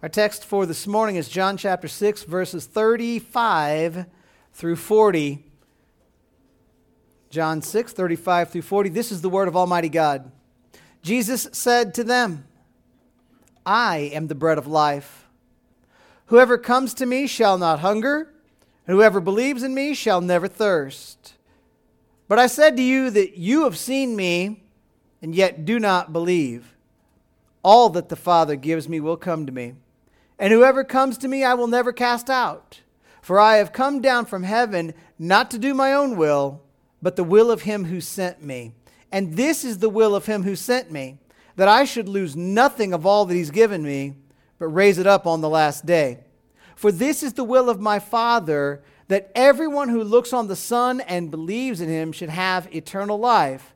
Our text for this morning is John chapter 6, verses 35 through 40. John 6, 35 through 40. This is the word of Almighty God. Jesus said to them, I am the bread of life. Whoever comes to me shall not hunger, and whoever believes in me shall never thirst. But I said to you that you have seen me, and yet do not believe. All that the Father gives me will come to me. And whoever comes to me, I will never cast out. For I have come down from heaven not to do my own will, but the will of him who sent me. And this is the will of him who sent me, that I should lose nothing of all that he's given me, but raise it up on the last day. For this is the will of my Father, that everyone who looks on the Son and believes in him should have eternal life,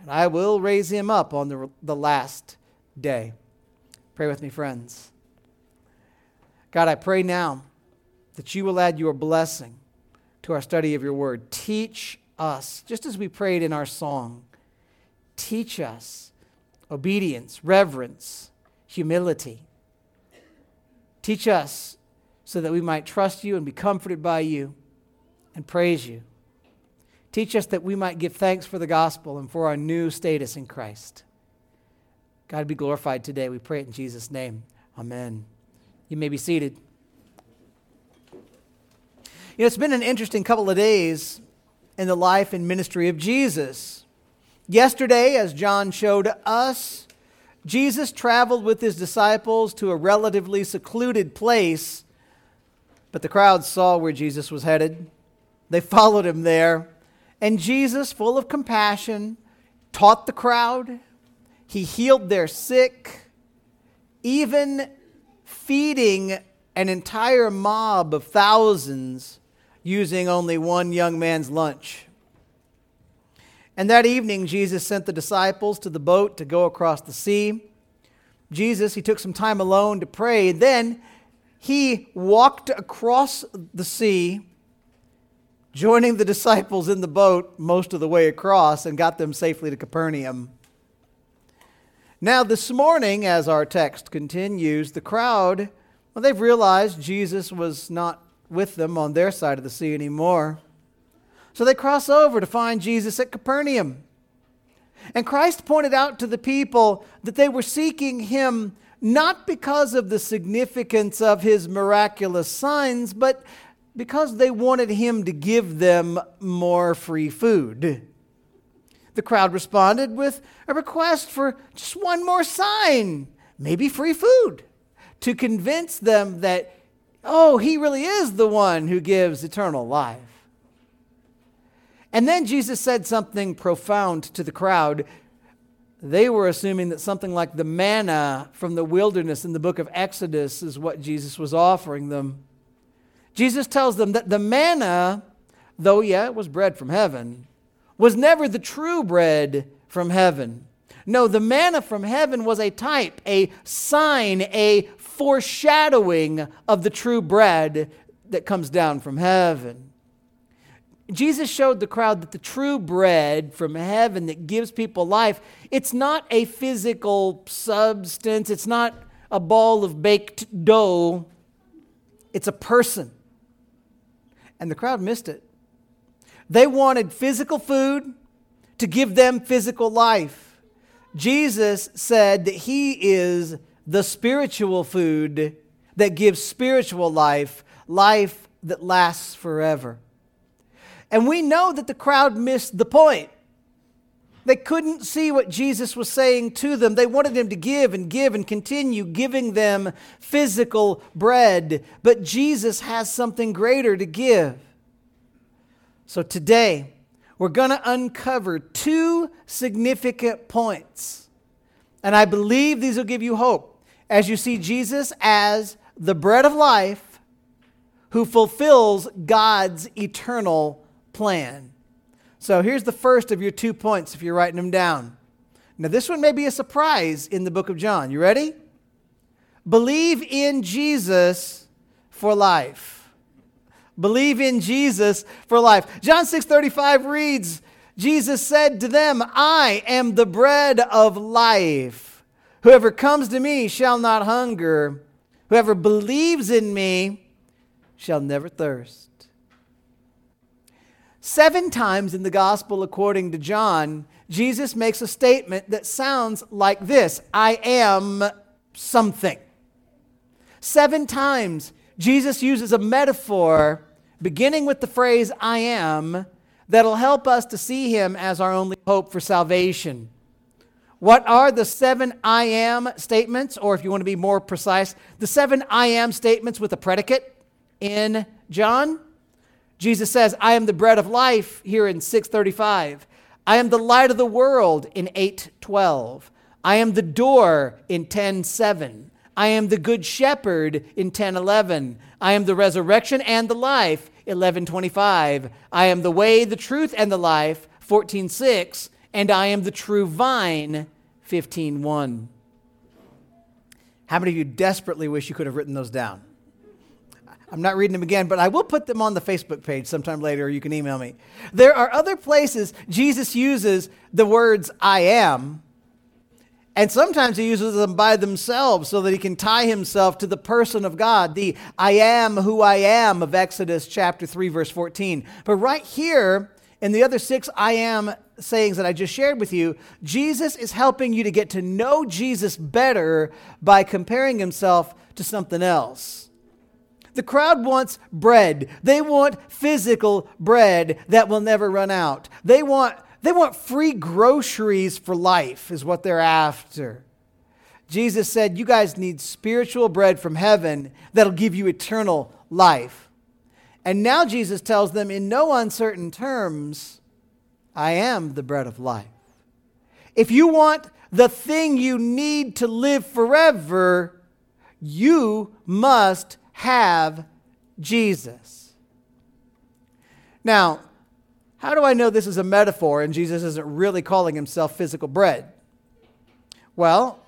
and I will raise him up on the, the last day. Pray with me, friends. God, I pray now that you will add your blessing to our study of your word. Teach us, just as we prayed in our song, teach us obedience, reverence, humility. Teach us so that we might trust you and be comforted by you and praise you. Teach us that we might give thanks for the gospel and for our new status in Christ. God be glorified today. We pray it in Jesus' name. Amen. You may be seated. You know, it's been an interesting couple of days in the life and ministry of Jesus. Yesterday, as John showed us, Jesus traveled with his disciples to a relatively secluded place, but the crowd saw where Jesus was headed. They followed him there, and Jesus, full of compassion, taught the crowd. He healed their sick, even feeding an entire mob of thousands using only one young man's lunch. And that evening, Jesus sent the disciples to the boat to go across the sea. Jesus, he took some time alone to pray. Then he walked across the sea, joining the disciples in the boat most of the way across, and got them safely to Capernaum. Now, this morning, as our text continues, the crowd, well, they've realized Jesus was not with them on their side of the sea anymore. So they cross over to find Jesus at Capernaum. And Christ pointed out to the people that they were seeking him not because of the significance of his miraculous signs, but because they wanted him to give them more free food. The crowd responded with a request for just one more sign, maybe free food, to convince them that, oh, he really is the one who gives eternal life. And then Jesus said something profound to the crowd. They were assuming that something like the manna from the wilderness in the book of Exodus is what Jesus was offering them. Jesus tells them that the manna, though, yeah, it was bread from heaven, was never the true bread from heaven. No, the manna from heaven was a type, a sign, a foreshadowing of the true bread that comes down from heaven. Jesus showed the crowd that the true bread from heaven that gives people life, it's not a physical substance, it's not a ball of baked dough, it's a person. And the crowd missed it. They wanted physical food to give them physical life. Jesus said that He is the spiritual food that gives spiritual life, life that lasts forever. And we know that the crowd missed the point. They couldn't see what Jesus was saying to them. They wanted him to give and give and continue giving them physical bread. But Jesus has something greater to give. So today, we're going to uncover two significant points. And I believe these will give you hope as you see Jesus as the bread of life who fulfills God's eternal plan. So here's the first of your two points if you're writing them down. Now, this one may be a surprise in the book of John. You ready? Believe in Jesus for life. Believe in Jesus for life. John 6:35 reads, Jesus said to them, I am the bread of life. Whoever comes to me shall not hunger. Whoever believes in me shall never thirst. Seven times in the gospel, according to John, Jesus makes a statement that sounds like this I am something. Seven times, Jesus uses a metaphor beginning with the phrase I am that'll help us to see him as our only hope for salvation. What are the seven I am statements, or if you want to be more precise, the seven I am statements with a predicate in John? Jesus says, I am the bread of life here in 635. I am the light of the world in 812. I am the door in 10:7. I am the good shepherd in 10:11. I am the resurrection and the life 11:25. I am the way, the truth and the life 14:6, and I am the true vine 15:1. How many of you desperately wish you could have written those down? I'm not reading them again, but I will put them on the Facebook page sometime later, or you can email me. There are other places Jesus uses the words I am, and sometimes he uses them by themselves so that he can tie himself to the person of God, the I am who I am of Exodus chapter 3, verse 14. But right here, in the other six I am sayings that I just shared with you, Jesus is helping you to get to know Jesus better by comparing himself to something else. The crowd wants bread. They want physical bread that will never run out. They want, they want free groceries for life, is what they're after. Jesus said, You guys need spiritual bread from heaven that'll give you eternal life. And now Jesus tells them in no uncertain terms, I am the bread of life. If you want the thing you need to live forever, you must have Jesus. Now, how do I know this is a metaphor and Jesus isn't really calling himself physical bread? Well,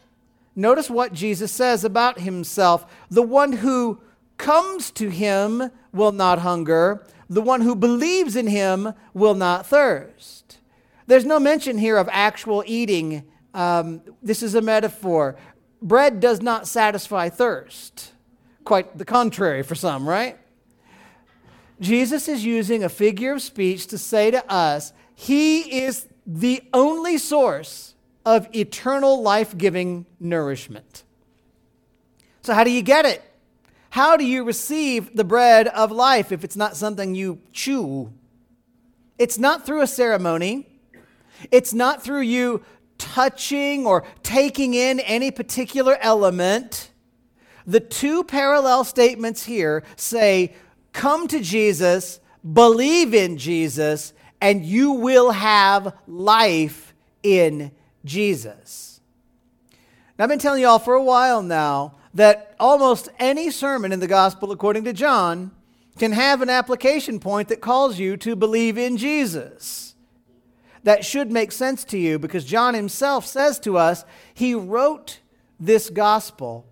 notice what Jesus says about himself. The one who comes to him will not hunger, the one who believes in him will not thirst. There's no mention here of actual eating. Um, this is a metaphor. Bread does not satisfy thirst quite the contrary for some, right? Jesus is using a figure of speech to say to us, He is the only source of eternal life giving nourishment. So, how do you get it? How do you receive the bread of life if it's not something you chew? It's not through a ceremony, it's not through you touching or taking in any particular element. The two parallel statements here say, Come to Jesus, believe in Jesus, and you will have life in Jesus. Now, I've been telling you all for a while now that almost any sermon in the gospel, according to John, can have an application point that calls you to believe in Jesus. That should make sense to you because John himself says to us, he wrote this gospel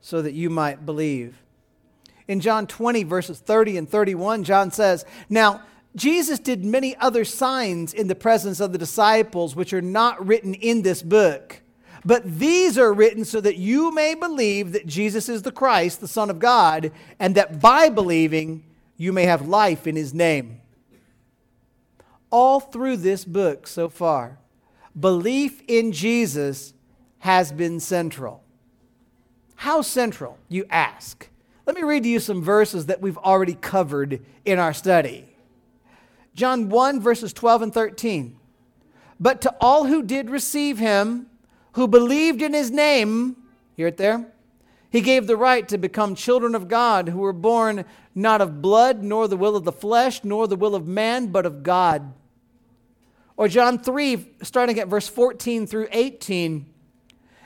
so that you might believe. In John 20, verses 30 and 31, John says, Now, Jesus did many other signs in the presence of the disciples, which are not written in this book. But these are written so that you may believe that Jesus is the Christ, the Son of God, and that by believing you may have life in his name. All through this book so far, belief in Jesus has been central. How central, you ask? Let me read to you some verses that we've already covered in our study. John 1, verses 12 and 13. But to all who did receive him, who believed in his name, hear it there? He gave the right to become children of God who were born not of blood, nor the will of the flesh, nor the will of man, but of God. Or John 3, starting at verse 14 through 18.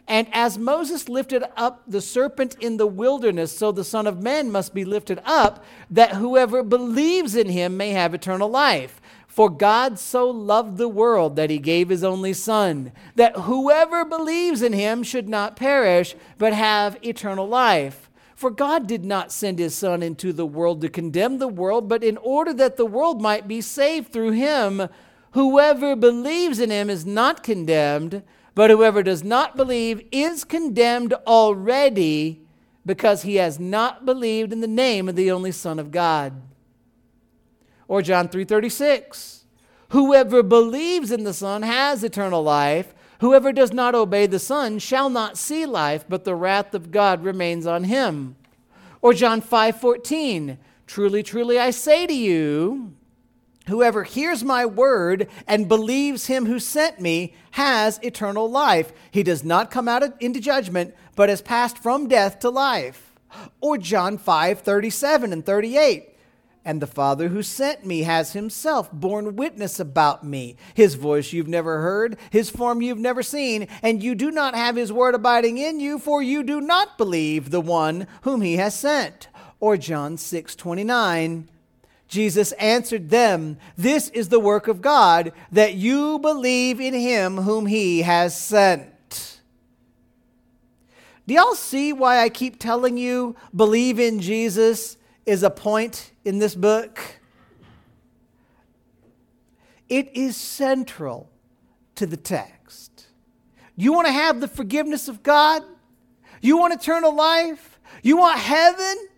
And as Moses lifted up the serpent in the wilderness, so the Son of Man must be lifted up, that whoever believes in him may have eternal life. For God so loved the world that he gave his only Son, that whoever believes in him should not perish, but have eternal life. For God did not send his Son into the world to condemn the world, but in order that the world might be saved through him. Whoever believes in him is not condemned but whoever does not believe is condemned already because he has not believed in the name of the only Son of God. Or John 3:36. Whoever believes in the Son has eternal life. Whoever does not obey the Son shall not see life, but the wrath of God remains on him. Or John 5:14. Truly, truly I say to you, Whoever hears my word and believes him who sent me has eternal life. He does not come out into judgment, but has passed from death to life. Or John 5 37 and 38. And the Father who sent me has himself borne witness about me. His voice you've never heard, his form you've never seen, and you do not have his word abiding in you, for you do not believe the one whom he has sent. Or John 6 29. Jesus answered them, This is the work of God, that you believe in him whom he has sent. Do y'all see why I keep telling you believe in Jesus is a point in this book? It is central to the text. You want to have the forgiveness of God? You want eternal life? You want heaven?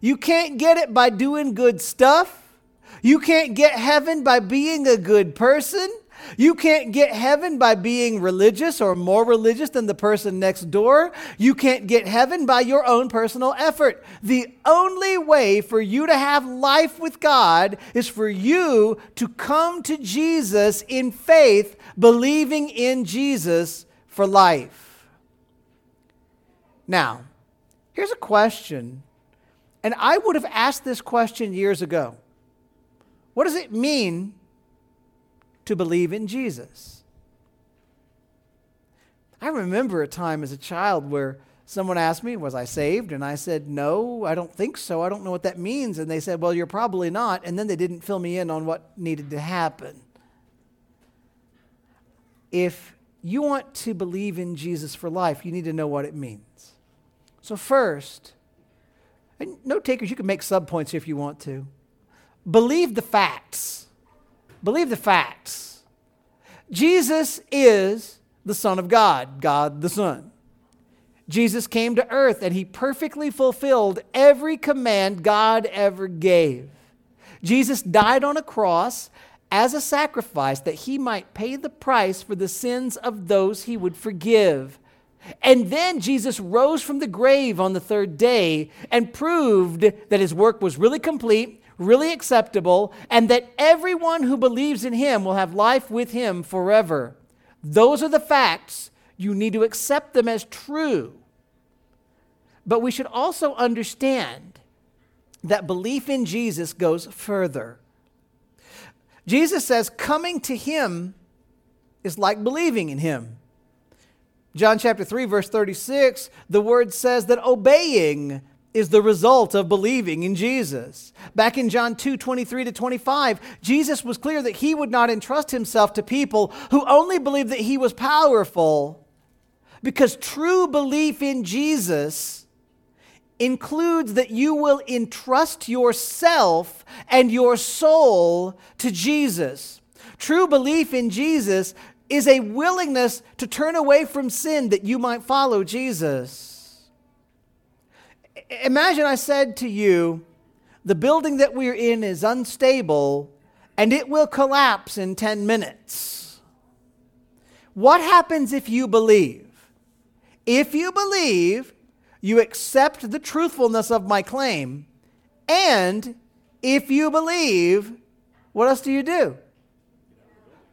You can't get it by doing good stuff. You can't get heaven by being a good person. You can't get heaven by being religious or more religious than the person next door. You can't get heaven by your own personal effort. The only way for you to have life with God is for you to come to Jesus in faith, believing in Jesus for life. Now, here's a question and I would have asked this question years ago What does it mean to believe in Jesus? I remember a time as a child where someone asked me, Was I saved? And I said, No, I don't think so. I don't know what that means. And they said, Well, you're probably not. And then they didn't fill me in on what needed to happen. If you want to believe in Jesus for life, you need to know what it means. So, first, note takers, you can make subpoints if you want to. Believe the facts. Believe the facts. Jesus is the Son of God, God the Son. Jesus came to earth and he perfectly fulfilled every command God ever gave. Jesus died on a cross as a sacrifice that he might pay the price for the sins of those he would forgive. And then Jesus rose from the grave on the third day and proved that his work was really complete, really acceptable, and that everyone who believes in him will have life with him forever. Those are the facts. You need to accept them as true. But we should also understand that belief in Jesus goes further. Jesus says coming to him is like believing in him. John chapter 3, verse 36, the word says that obeying is the result of believing in Jesus. Back in John 2 23 to 25, Jesus was clear that he would not entrust himself to people who only believed that he was powerful, because true belief in Jesus includes that you will entrust yourself and your soul to Jesus. True belief in Jesus is a willingness to turn away from sin that you might follow Jesus. Imagine I said to you, the building that we're in is unstable and it will collapse in 10 minutes. What happens if you believe? If you believe, you accept the truthfulness of my claim, and if you believe, what else do you do?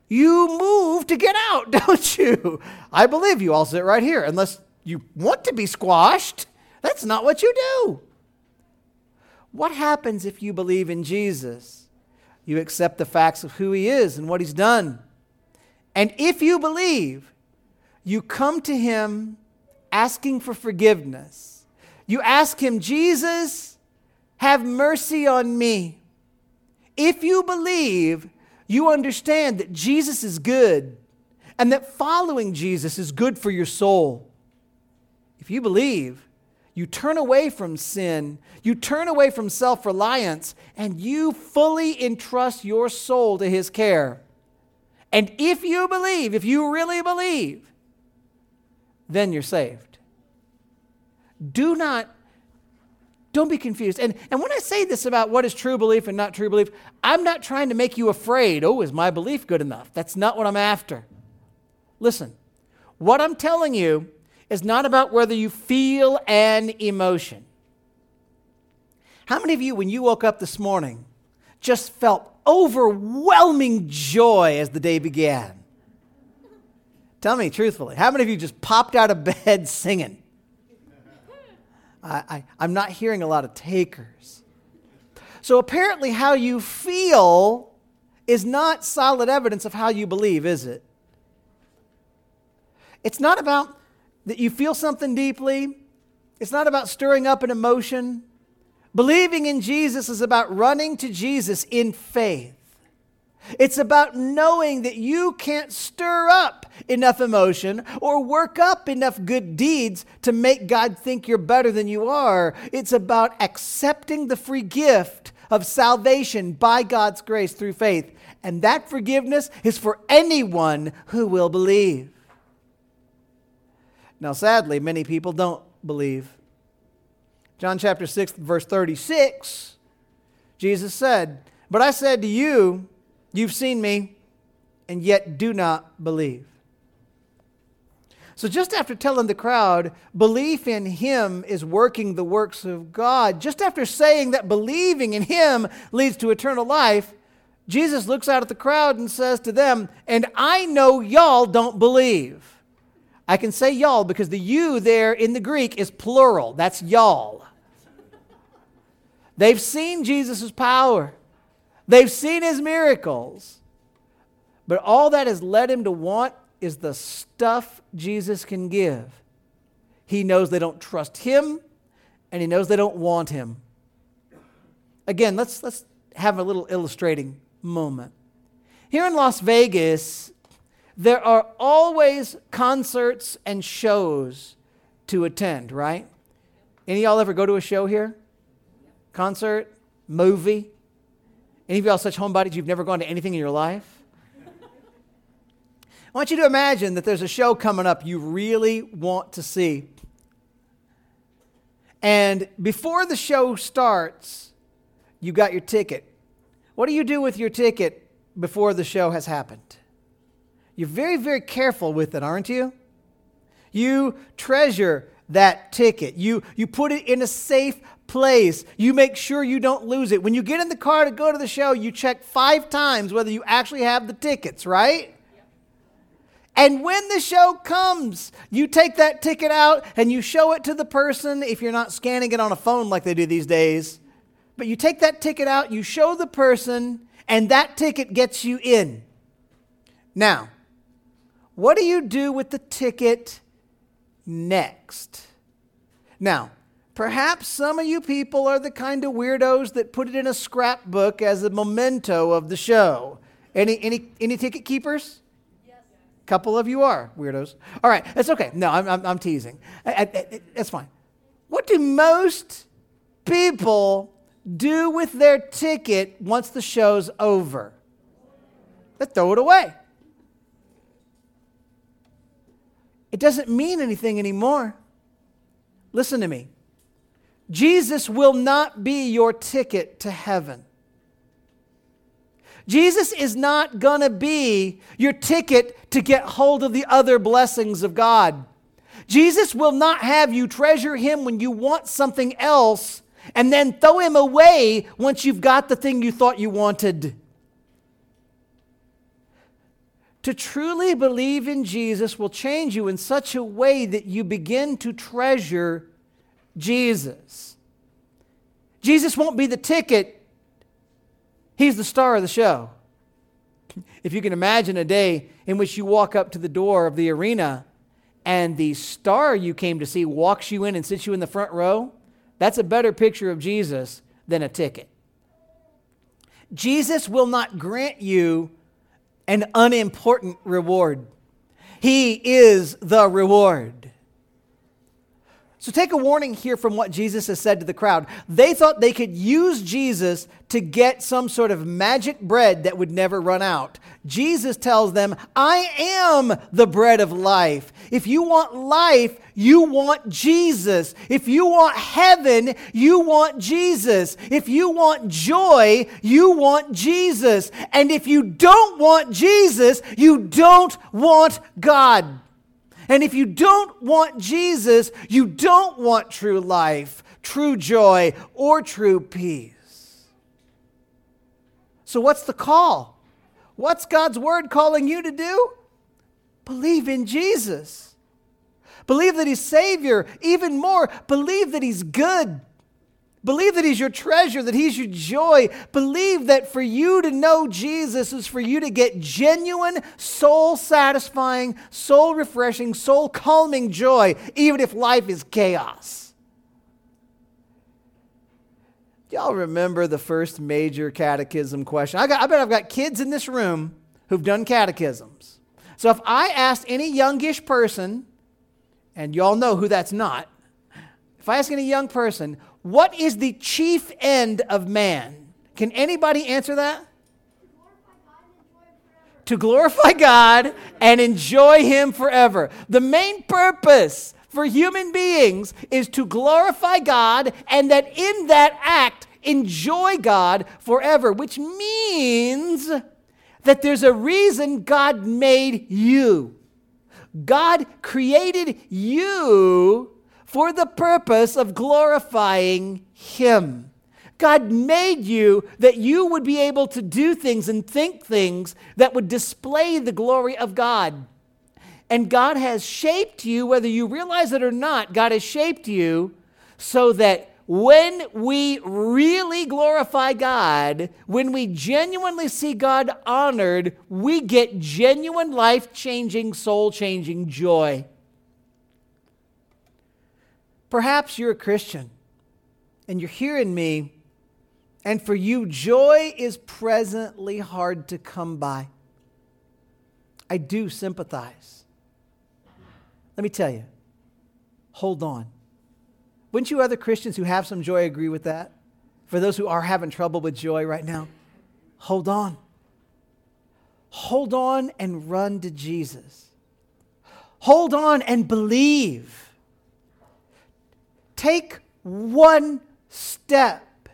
You move to get out, don't you? I believe you all sit right here, unless you want to be squashed. That's not what you do. What happens if you believe in Jesus? You accept the facts of who he is and what he's done. And if you believe, you come to him asking for forgiveness. You ask him, Jesus, have mercy on me. If you believe, you understand that Jesus is good and that following Jesus is good for your soul. If you believe, you turn away from sin, you turn away from self reliance, and you fully entrust your soul to His care. And if you believe, if you really believe, then you're saved. Do not don't be confused. And, and when I say this about what is true belief and not true belief, I'm not trying to make you afraid. Oh, is my belief good enough? That's not what I'm after. Listen, what I'm telling you is not about whether you feel an emotion. How many of you, when you woke up this morning, just felt overwhelming joy as the day began? Tell me truthfully, how many of you just popped out of bed singing? I, I, am not hearing a lot of takers. So apparently, how you feel is not solid evidence of how you believe, is it? It's not about that you feel something deeply, it's not about stirring up an emotion. Believing in Jesus is about running to Jesus in faith. It's about knowing that you can't stir up enough emotion or work up enough good deeds to make God think you're better than you are. It's about accepting the free gift of salvation by God's grace through faith. And that forgiveness is for anyone who will believe. Now, sadly, many people don't believe. John chapter 6, verse 36, Jesus said, But I said to you, You've seen me, and yet do not believe. So, just after telling the crowd, belief in him is working the works of God, just after saying that believing in him leads to eternal life, Jesus looks out at the crowd and says to them, And I know y'all don't believe. I can say y'all because the you there in the Greek is plural. That's y'all. They've seen Jesus' power. They've seen his miracles. But all that has led him to want is the stuff Jesus can give. He knows they don't trust him, and he knows they don't want him. Again, let's, let's have a little illustrating moment. Here in Las Vegas, there are always concerts and shows to attend, right? Any y'all ever go to a show here? Concert? Movie? Any of y'all such homebodies you've never gone to anything in your life? I want you to imagine that there's a show coming up you really want to see. And before the show starts, you got your ticket. What do you do with your ticket before the show has happened? You're very, very careful with it, aren't you? You treasure that ticket. You, you put it in a safe place. You make sure you don't lose it. When you get in the car to go to the show, you check five times whether you actually have the tickets, right? And when the show comes, you take that ticket out and you show it to the person if you're not scanning it on a phone like they do these days. But you take that ticket out, you show the person, and that ticket gets you in. Now, what do you do with the ticket next? Now, Perhaps some of you people are the kind of weirdos that put it in a scrapbook as a memento of the show. Any, any, any ticket keepers? Yes. couple of you are weirdos. All right, that's okay. No, I'm, I'm, I'm teasing. I, I, I, that's fine. What do most people do with their ticket once the show's over? They throw it away. It doesn't mean anything anymore. Listen to me. Jesus will not be your ticket to heaven. Jesus is not going to be your ticket to get hold of the other blessings of God. Jesus will not have you treasure him when you want something else and then throw him away once you've got the thing you thought you wanted. To truly believe in Jesus will change you in such a way that you begin to treasure Jesus. Jesus won't be the ticket, He's the star of the show. If you can imagine a day in which you walk up to the door of the arena and the star you came to see walks you in and sits you in the front row, that's a better picture of Jesus than a ticket. Jesus will not grant you an unimportant reward. He is the reward. So take a warning here from what Jesus has said to the crowd. They thought they could use Jesus to get some sort of magic bread that would never run out. Jesus tells them, I am the bread of life. If you want life, you want Jesus. If you want heaven, you want Jesus. If you want joy, you want Jesus. And if you don't want Jesus, you don't want God. And if you don't want Jesus, you don't want true life, true joy, or true peace. So, what's the call? What's God's word calling you to do? Believe in Jesus. Believe that He's Savior. Even more, believe that He's good. Believe that He's your treasure, that He's your joy. Believe that for you to know Jesus is for you to get genuine, soul satisfying, soul refreshing, soul calming joy, even if life is chaos. Y'all remember the first major catechism question? I, got, I bet I've got kids in this room who've done catechisms. So if I asked any youngish person, and y'all know who that's not, if I ask any young person, what is the chief end of man? Can anybody answer that? To glorify God and enjoy Him forever. The main purpose for human beings is to glorify God and that in that act enjoy God forever, which means that there's a reason God made you. God created you for the purpose of glorifying Him. God made you that you would be able to do things and think things that would display the glory of God. And God has shaped you, whether you realize it or not, God has shaped you so that when we really glorify God, when we genuinely see God honored, we get genuine life changing, soul changing joy. Perhaps you're a Christian and you're hearing me, and for you, joy is presently hard to come by. I do sympathize. Let me tell you, hold on. Wouldn't you other Christians who have some joy agree with that? For those who are having trouble with joy right now, hold on. Hold on and run to Jesus. Hold on and believe take one step.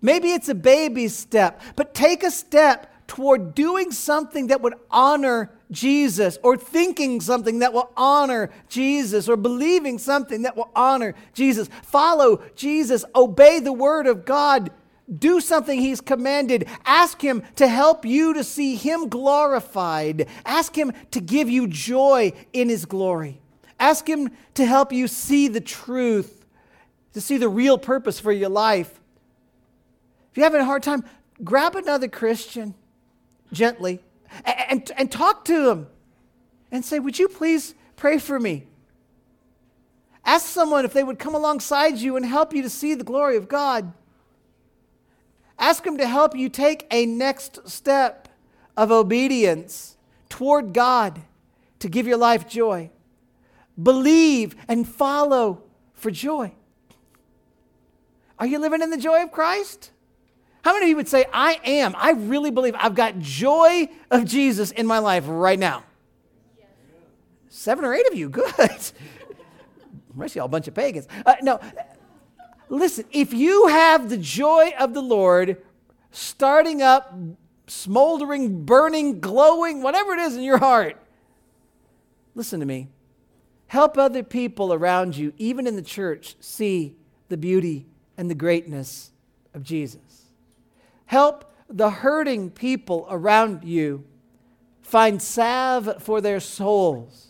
Maybe it's a baby step, but take a step toward doing something that would honor Jesus, or thinking something that will honor Jesus, or believing something that will honor Jesus. Follow Jesus, obey the word of God, do something He's commanded. Ask Him to help you to see Him glorified. Ask Him to give you joy in His glory. Ask Him to help you see the truth to see the real purpose for your life. If you're having a hard time, grab another Christian gently and, and, talk to them and say, Would you please pray for me? Ask someone if they would come alongside you and help you to see the glory of God. Ask them to help you take a next step of obedience toward God to give your life joy. Believe and follow for joy. Are you living in the joy of Christ? How many of you would say, I am? I really believe I've got joy of Jesus in my life right now. Seven or eight of you, good. Rest y'all a bunch of pagans. Uh, no, listen, if you have the joy of the Lord starting up, smoldering, burning, glowing, whatever it is in your heart, listen to me. Help other people around you, even in the church, see the beauty and the greatness of Jesus. Help the hurting people around you find salve for their souls.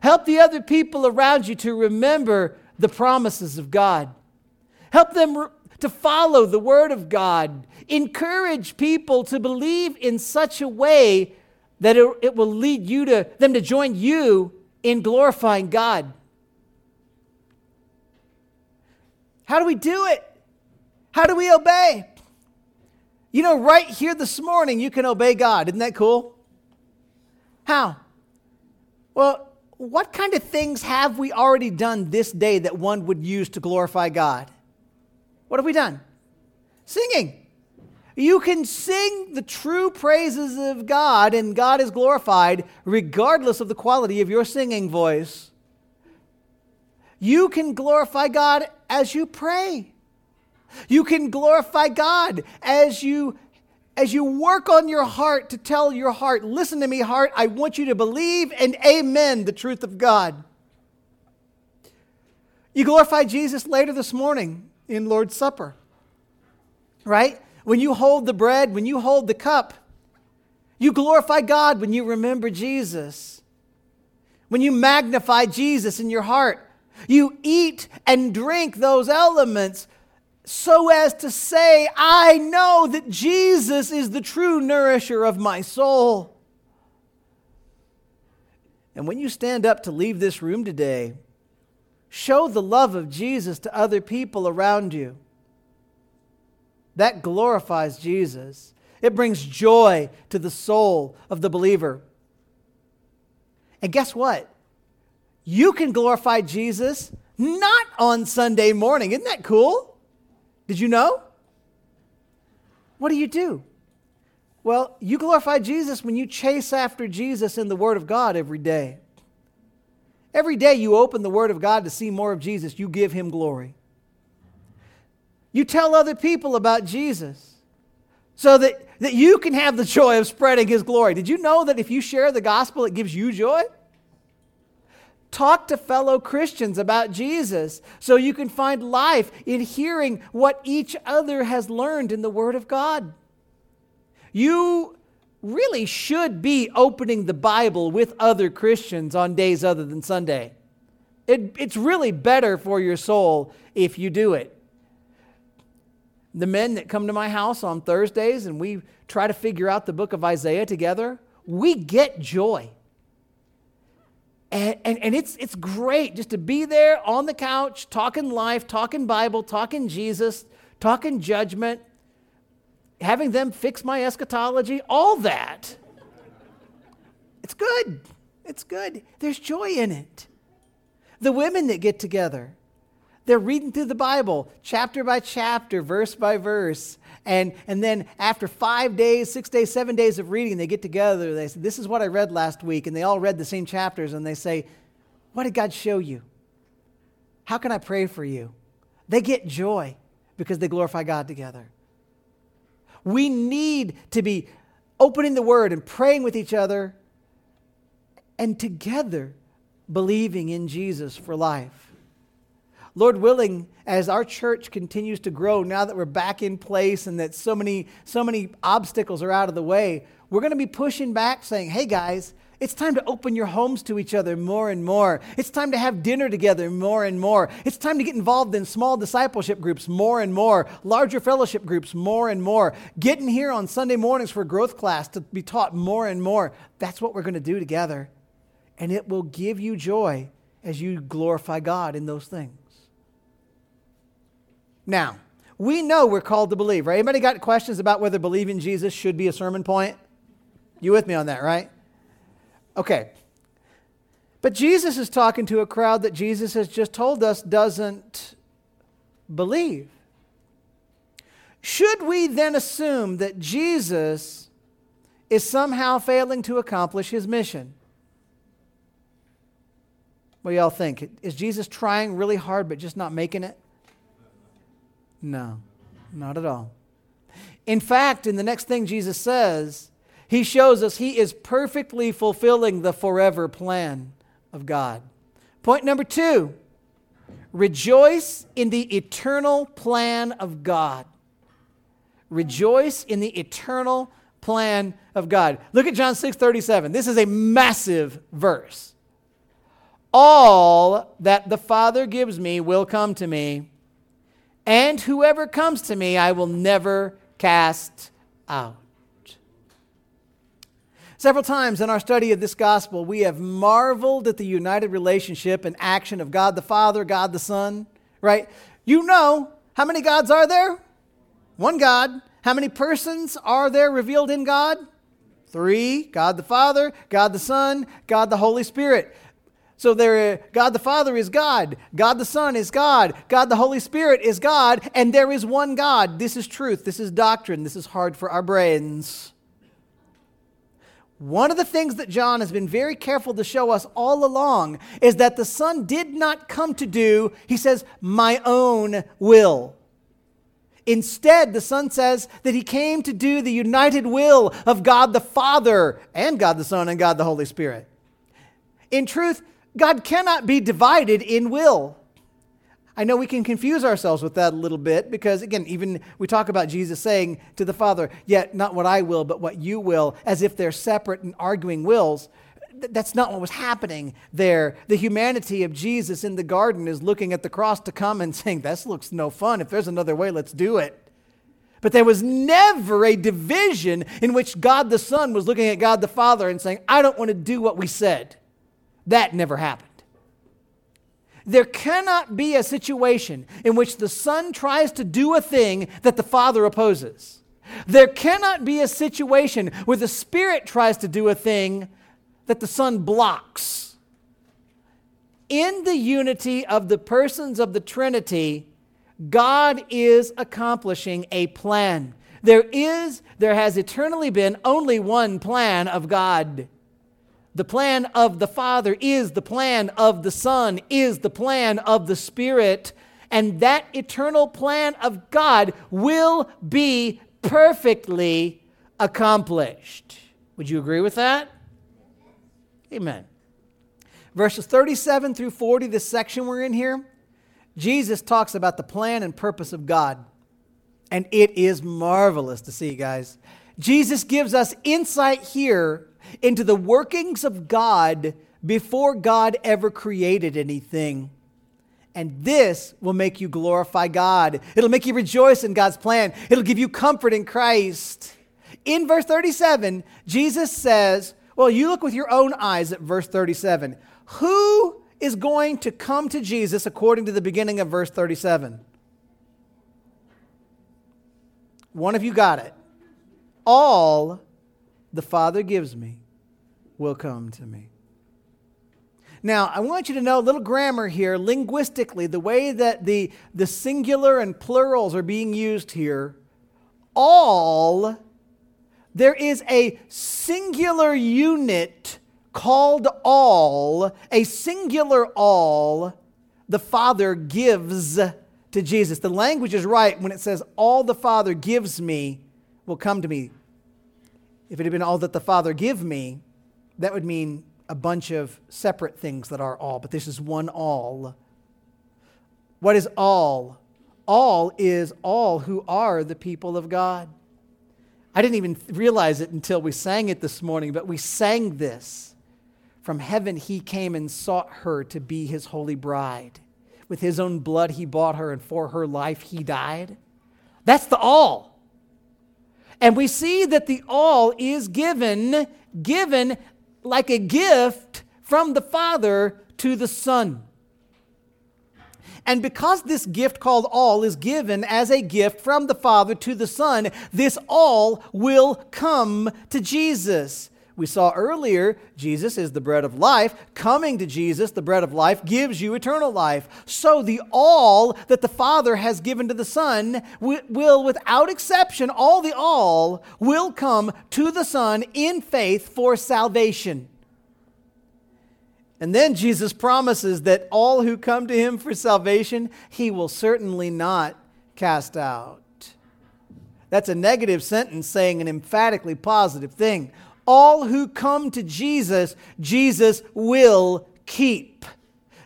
Help the other people around you to remember the promises of God. Help them re- to follow the Word of God. Encourage people to believe in such a way that it, it will lead you to them to join you in glorifying God. How do we do it? How do we obey? You know, right here this morning, you can obey God. Isn't that cool? How? Well, what kind of things have we already done this day that one would use to glorify God? What have we done? Singing. You can sing the true praises of God, and God is glorified regardless of the quality of your singing voice. You can glorify God as you pray. You can glorify God as you as you work on your heart to tell your heart, listen to me, heart, I want you to believe and amen the truth of God. You glorify Jesus later this morning in Lord's Supper, right? When you hold the bread, when you hold the cup, you glorify God when you remember Jesus. When you magnify Jesus in your heart, you eat and drink those elements so as to say, I know that Jesus is the true nourisher of my soul. And when you stand up to leave this room today, show the love of Jesus to other people around you. That glorifies Jesus. It brings joy to the soul of the believer. And guess what? You can glorify Jesus not on Sunday morning. Isn't that cool? Did you know? What do you do? Well, you glorify Jesus when you chase after Jesus in the Word of God every day. Every day you open the Word of God to see more of Jesus, you give Him glory. You tell other people about Jesus so that, that you can have the joy of spreading His glory. Did you know that if you share the gospel, it gives you joy? Talk to fellow Christians about Jesus so you can find life in hearing what each other has learned in the Word of God. You really should be opening the Bible with other Christians on days other than Sunday. It, it's really better for your soul if you do it. The men that come to my house on Thursdays and we try to figure out the book of Isaiah together, we get joy. And, and, and, it's, it's great just to be there on the couch, talking life, talking Bible, talking Jesus, talking judgment, having them fix my eschatology, all that. It's good. It's good. There's joy in it. The women that get together, they're reading through the Bible, chapter by chapter, verse by verse. And, and then after five days, six days, seven days of reading, they get together. They say, This is what I read last week. And they all read the same chapters. And they say, What did God show you? How can I pray for you? They get joy because they glorify God together. We need to be opening the Word and praying with each other and together believing in Jesus for life. Lord willing, as our church continues to grow, now that we're back in place and that so many, so many obstacles are out of the way, we're going to be pushing back saying, hey guys, it's time to open your homes to each other more and more. It's time to have dinner together more and more. It's time to get involved in small discipleship groups more and more, larger fellowship groups more and more. Getting here on Sunday mornings for growth class to be taught more and more. That's what we're going to do together. And it will give you joy as you glorify God in those things. Now, we know we're called to believe, right? Anybody got questions about whether believing Jesus should be a sermon point? You with me on that, right? Okay. But Jesus is talking to a crowd that Jesus has just told us doesn't believe. Should we then assume that Jesus is somehow failing to accomplish his mission? What do y'all think? Is Jesus trying really hard but just not making it? No, not at all. In fact, in the next thing Jesus says, he shows us he is perfectly fulfilling the forever plan of God. Point number two rejoice in the eternal plan of God. Rejoice in the eternal plan of God. Look at John 6 37. This is a massive verse. All that the Father gives me will come to me and whoever comes to me, I will never cast out. Several times in our study of this gospel, we have marveled at the united relationship and action of God the Father, God the Son, right? You know, how many gods are there? One God. How many persons are there revealed in God? Three God the Father, God the Son, God the Holy Spirit. So there, God the Father is God, God the Son is God, God the Holy Spirit is God, and there is one God. This is truth. This is doctrine. This is hard for our brains. One of the things that John has been very careful to show us all along is that the Son did not come to do, he says, my own will. Instead, the Son says that he came to do the united will of God the Father and God the Son and God the Holy Spirit. In truth, God cannot be divided in will. I know we can confuse ourselves with that a little bit because, again, even we talk about Jesus saying to the Father, Yet not what I will, but what you will, as if they're separate and arguing wills. That's not what was happening there. The humanity of Jesus in the garden is looking at the cross to come and saying, This looks no fun. If there's another way, let's do it. But there was never a division in which God the Son was looking at God the Father and saying, I don't want to do what we said. That never happened. There cannot be a situation in which the Son tries to do a thing that the Father opposes. There cannot be a situation where the Spirit tries to do a thing that the Son blocks. In the unity of the persons of the Trinity, God is accomplishing a plan. There is, there has eternally been only one plan of God. The plan of the Father is the plan of the Son, is the plan of the Spirit. And that eternal plan of God will be perfectly accomplished. Would you agree with that? Amen. Verses 37 through 40, this section we're in here, Jesus talks about the plan and purpose of God. And it is marvelous to see, guys. Jesus gives us insight here into the workings of God before God ever created anything. And this will make you glorify God. It'll make you rejoice in God's plan. It'll give you comfort in Christ. In verse 37, Jesus says, Well, you look with your own eyes at verse 37. Who is going to come to Jesus according to the beginning of verse 37? One of you got it. All the Father gives me will come to me. Now, I want you to know a little grammar here, linguistically, the way that the, the singular and plurals are being used here. All, there is a singular unit called all, a singular all, the Father gives to Jesus. The language is right when it says, All the Father gives me will come to me. If it had been all that the Father give me, that would mean a bunch of separate things that are all, but this is one all. What is all? All is all who are the people of God. I didn't even realize it until we sang it this morning, but we sang this. From heaven he came and sought her to be his holy bride. With his own blood he bought her, and for her life he died. That's the all. And we see that the all is given, given like a gift from the Father to the Son. And because this gift called all is given as a gift from the Father to the Son, this all will come to Jesus. We saw earlier, Jesus is the bread of life. Coming to Jesus, the bread of life, gives you eternal life. So the all that the Father has given to the Son will, without exception, all the all will come to the Son in faith for salvation. And then Jesus promises that all who come to him for salvation, he will certainly not cast out. That's a negative sentence saying an emphatically positive thing all who come to Jesus, Jesus will keep.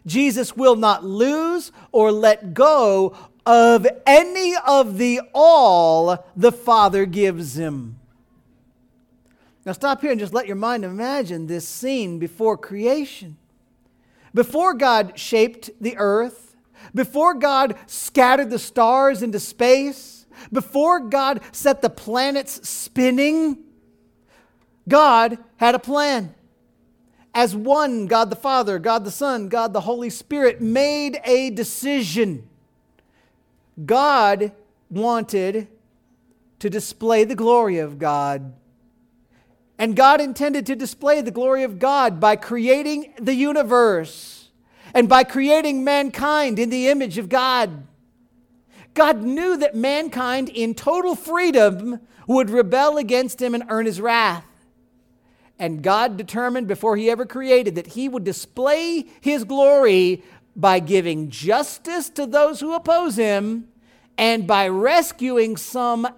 Jesus will not lose or let go of any of the all the Father gives him. Now, stop here and just let your mind imagine this scene before creation. Before God shaped the earth, before God scattered the stars into space, before God set the planets spinning, God had a plan. As one, God the Father, God the Son, God the Holy Spirit made a decision. God wanted to display the glory of God. And God intended to display the glory of God by creating the universe and by creating mankind in the image of God. God knew that mankind in total freedom would rebel against him and earn his wrath. And God determined before he ever created that he would display his glory by giving justice to those who oppose him and by rescuing some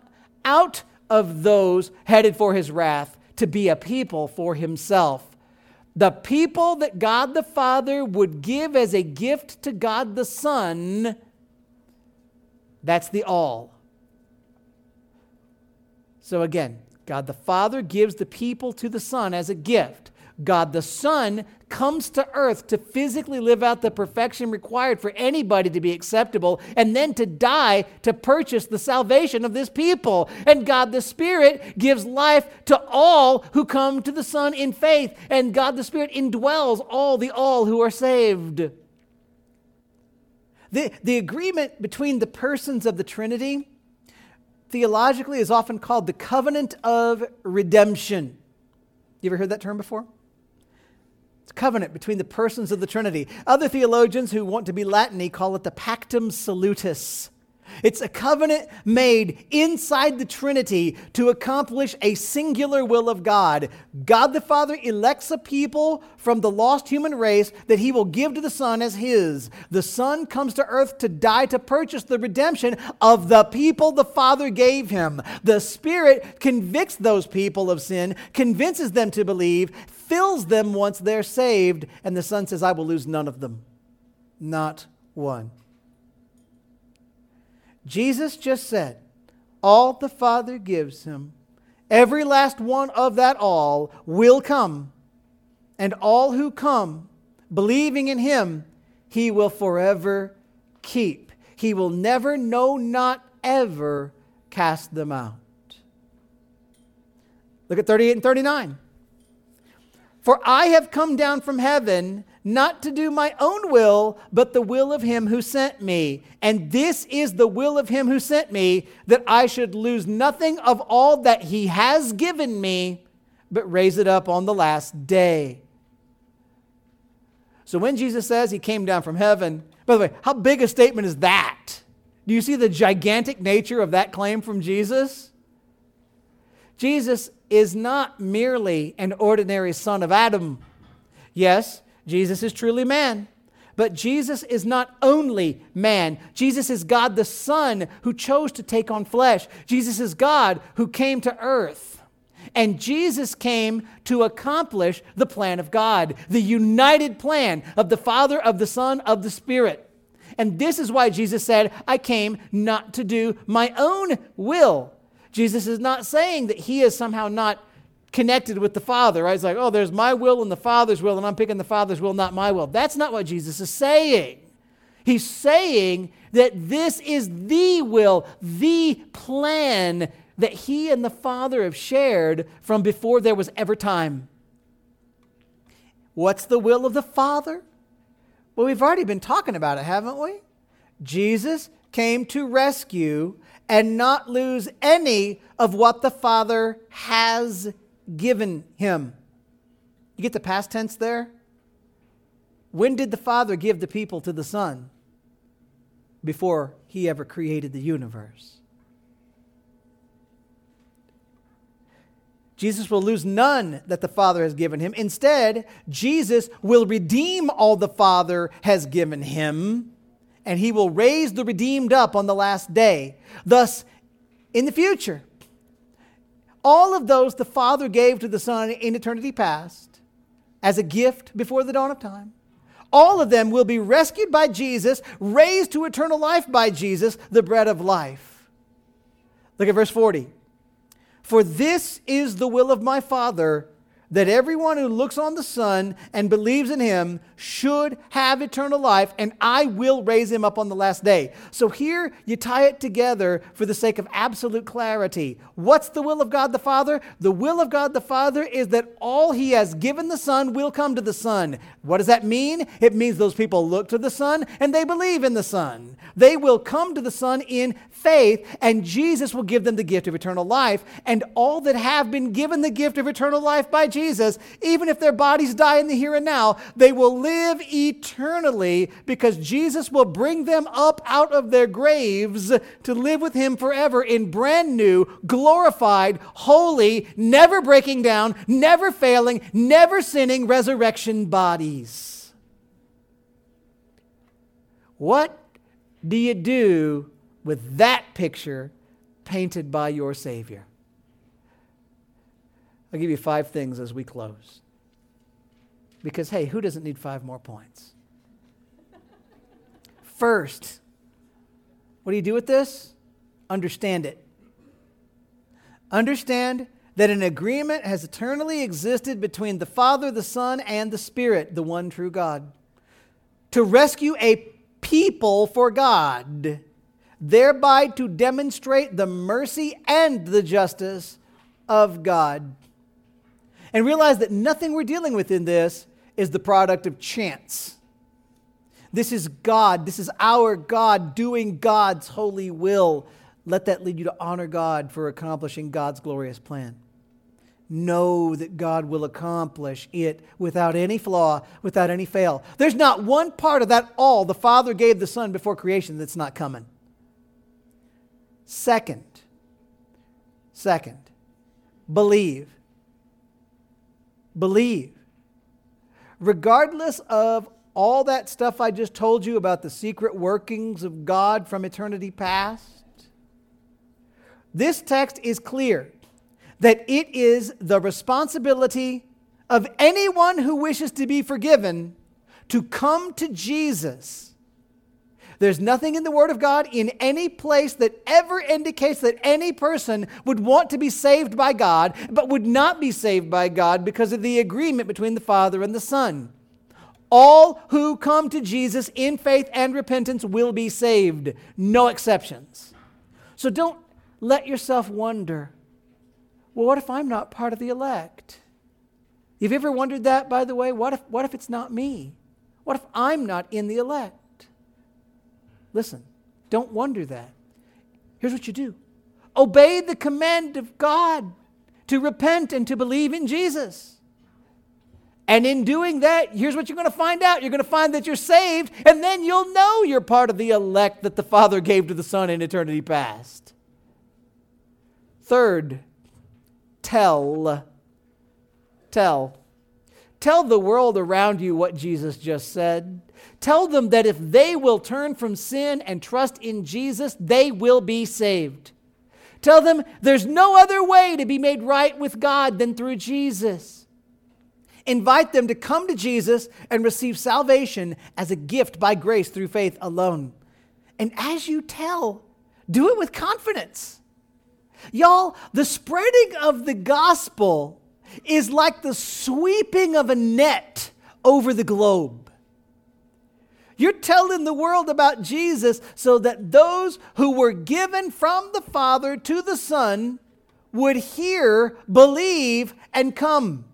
out of those headed for his wrath to be a people for himself. The people that God the Father would give as a gift to God the Son, that's the all. So again, God the Father gives the people to the Son as a gift. God the Son comes to earth to physically live out the perfection required for anybody to be acceptable and then to die to purchase the salvation of this people. And God the Spirit gives life to all who come to the Son in faith. And God the Spirit indwells all the all who are saved. The, the agreement between the persons of the Trinity theologically is often called the covenant of redemption. You ever heard that term before? It's covenant between the persons of the Trinity. Other theologians who want to be Latin call it the pactum salutis. It's a covenant made inside the Trinity to accomplish a singular will of God. God the Father elects a people from the lost human race that he will give to the Son as his. The Son comes to earth to die to purchase the redemption of the people the Father gave him. The Spirit convicts those people of sin, convinces them to believe, fills them once they're saved, and the Son says, I will lose none of them. Not one. Jesus just said, All the Father gives him, every last one of that all will come, and all who come, believing in him, he will forever keep. He will never, no, not ever cast them out. Look at 38 and 39. For I have come down from heaven not to do my own will, but the will of him who sent me. And this is the will of him who sent me, that I should lose nothing of all that he has given me, but raise it up on the last day. So when Jesus says he came down from heaven, by the way, how big a statement is that? Do you see the gigantic nature of that claim from Jesus? Jesus is not merely an ordinary son of Adam. Yes, Jesus is truly man. But Jesus is not only man. Jesus is God the Son who chose to take on flesh. Jesus is God who came to earth. And Jesus came to accomplish the plan of God, the united plan of the Father, of the Son, of the Spirit. And this is why Jesus said, I came not to do my own will, Jesus is not saying that he is somehow not connected with the Father, right? It's like, oh, there's my will and the Father's will, and I'm picking the Father's will, not my will. That's not what Jesus is saying. He's saying that this is the will, the plan that he and the Father have shared from before there was ever time. What's the will of the Father? Well, we've already been talking about it, haven't we? Jesus came to rescue and not lose any of what the Father has given him. You get the past tense there? When did the Father give the people to the Son? Before he ever created the universe. Jesus will lose none that the Father has given him. Instead, Jesus will redeem all the Father has given him and he will raise the redeemed up on the last day. Thus, in the future, all of those the Father gave to the Son in eternity past as a gift before the dawn of time, all of them will be rescued by Jesus, raised to eternal life by Jesus, the bread of life. Look at verse 40. For this is the will of my Father, that everyone who looks on the Son and believes in him should have eternal life, and I will raise him up on the last day. So here you tie it together for the sake of absolute clarity. What's the will of God the Father? The will of God the Father is that all he has given the Son will come to the Son. What does that mean? It means those people look to the Son and they believe in the Son. They will come to the Son in faith, and Jesus will give them the gift of eternal life. And all that have been given the gift of eternal life by Jesus, even if their bodies die in the here and now, they will live eternally because Jesus will bring them up out of their graves to live with Him forever in brand new, glorified, holy, never breaking down, never failing, never sinning resurrection bodies. What do you do with that picture painted by your Savior? I'll give you five things as we close. Because, hey, who doesn't need five more points? First, what do you do with this? Understand it. Understand that an agreement has eternally existed between the Father, the Son, and the Spirit, the one true God, to rescue a people for God, thereby to demonstrate the mercy and the justice of God. And realize that nothing we're dealing with in this is the product of chance. This is God. This is our God doing God's holy will. Let that lead you to honor God for accomplishing God's glorious plan. Know that God will accomplish it without any flaw, without any fail. There's not one part of that all the Father gave the Son before creation that's not coming. Second, second, believe. Believe. Regardless of all that stuff I just told you about the secret workings of God from eternity past, this text is clear that it is the responsibility of anyone who wishes to be forgiven to come to Jesus. There's nothing in the Word of God in any place that ever indicates that any person would want to be saved by God, but would not be saved by God because of the agreement between the Father and the Son. All who come to Jesus in faith and repentance will be saved, no exceptions. So don't let yourself wonder well, what if I'm not part of the elect? You've you ever wondered that, by the way? What if, what if it's not me? What if I'm not in the elect? Listen, don't wonder that. Here's what you do obey the command of God to repent and to believe in Jesus. And in doing that, here's what you're going to find out. You're going to find that you're saved, and then you'll know you're part of the elect that the Father gave to the Son in eternity past. Third, tell. Tell. Tell the world around you what Jesus just said. Tell them that if they will turn from sin and trust in Jesus, they will be saved. Tell them there's no other way to be made right with God than through Jesus. Invite them to come to Jesus and receive salvation as a gift by grace through faith alone. And as you tell, do it with confidence. Y'all, the spreading of the gospel is like the sweeping of a net over the globe. You're telling the world about Jesus so that those who were given from the Father to the Son would hear, believe, and come.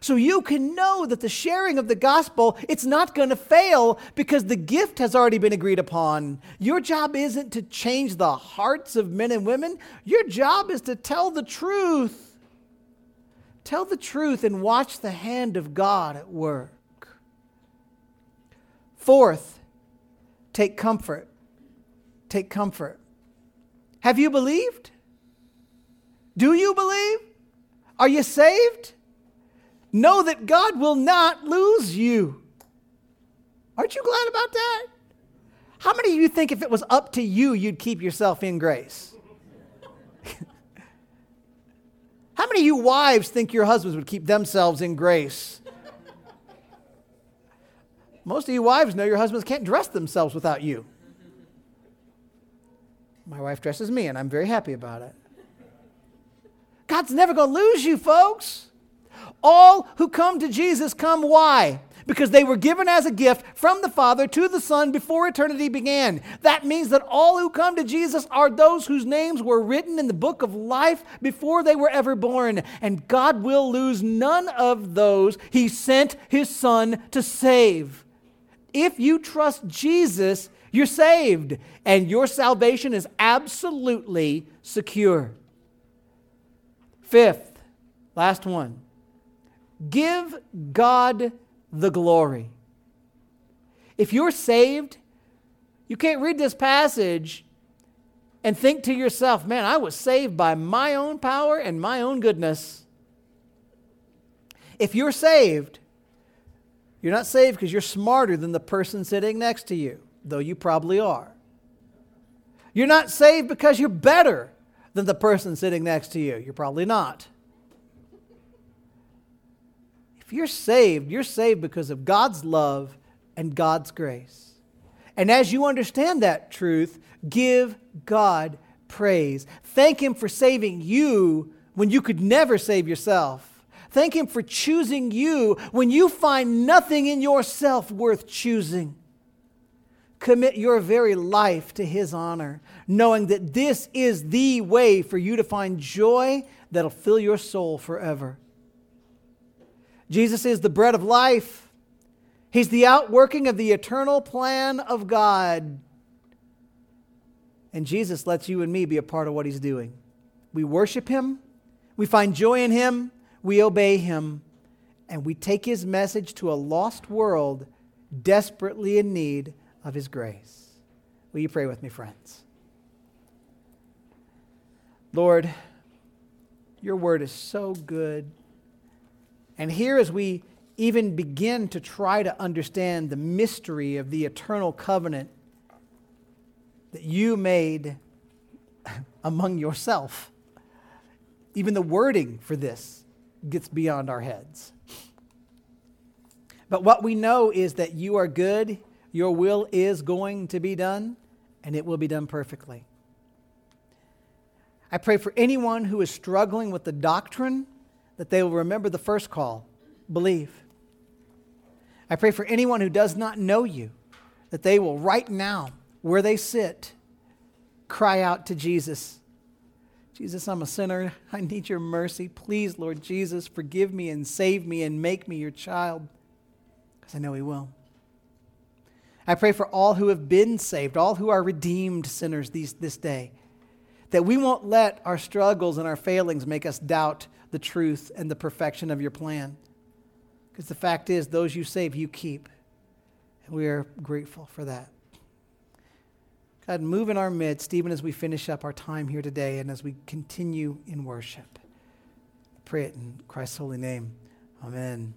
So you can know that the sharing of the gospel, it's not going to fail because the gift has already been agreed upon. Your job isn't to change the hearts of men and women. Your job is to tell the truth. Tell the truth and watch the hand of God at work. Fourth, take comfort. Take comfort. Have you believed? Do you believe? Are you saved? Know that God will not lose you. Aren't you glad about that? How many of you think if it was up to you, you'd keep yourself in grace? How many of you wives think your husbands would keep themselves in grace? Most of you wives know your husbands can't dress themselves without you. My wife dresses me, and I'm very happy about it. God's never going to lose you, folks. All who come to Jesus come why? Because they were given as a gift from the Father to the Son before eternity began. That means that all who come to Jesus are those whose names were written in the book of life before they were ever born. And God will lose none of those He sent His Son to save. If you trust Jesus, you're saved, and your salvation is absolutely secure. Fifth, last one give God the glory. If you're saved, you can't read this passage and think to yourself, man, I was saved by my own power and my own goodness. If you're saved, you're not saved because you're smarter than the person sitting next to you, though you probably are. You're not saved because you're better than the person sitting next to you. You're probably not. If you're saved, you're saved because of God's love and God's grace. And as you understand that truth, give God praise. Thank Him for saving you when you could never save yourself. Thank Him for choosing you when you find nothing in yourself worth choosing. Commit your very life to His honor, knowing that this is the way for you to find joy that'll fill your soul forever. Jesus is the bread of life. He's the outworking of the eternal plan of God. And Jesus lets you and me be a part of what he's doing. We worship him, we find joy in him, we obey him, and we take his message to a lost world desperately in need of his grace. Will you pray with me, friends? Lord, your word is so good. And here, as we even begin to try to understand the mystery of the eternal covenant that you made among yourself, even the wording for this gets beyond our heads. But what we know is that you are good, your will is going to be done, and it will be done perfectly. I pray for anyone who is struggling with the doctrine that they will remember the first call believe. I pray for anyone who does not know you that they will right now, where they sit, cry out to Jesus. Jesus, I'm a sinner. I need your mercy. Please, Lord Jesus, forgive me and save me and make me your child, because I know He will. I pray for all who have been saved, all who are redeemed sinners these, this day, that we won't let our struggles and our failings make us doubt the truth and the perfection of your plan. Because the fact is, those you save, you keep. And we are grateful for that. God, move in our midst, even as we finish up our time here today and as we continue in worship. I pray it in Christ's holy name. Amen.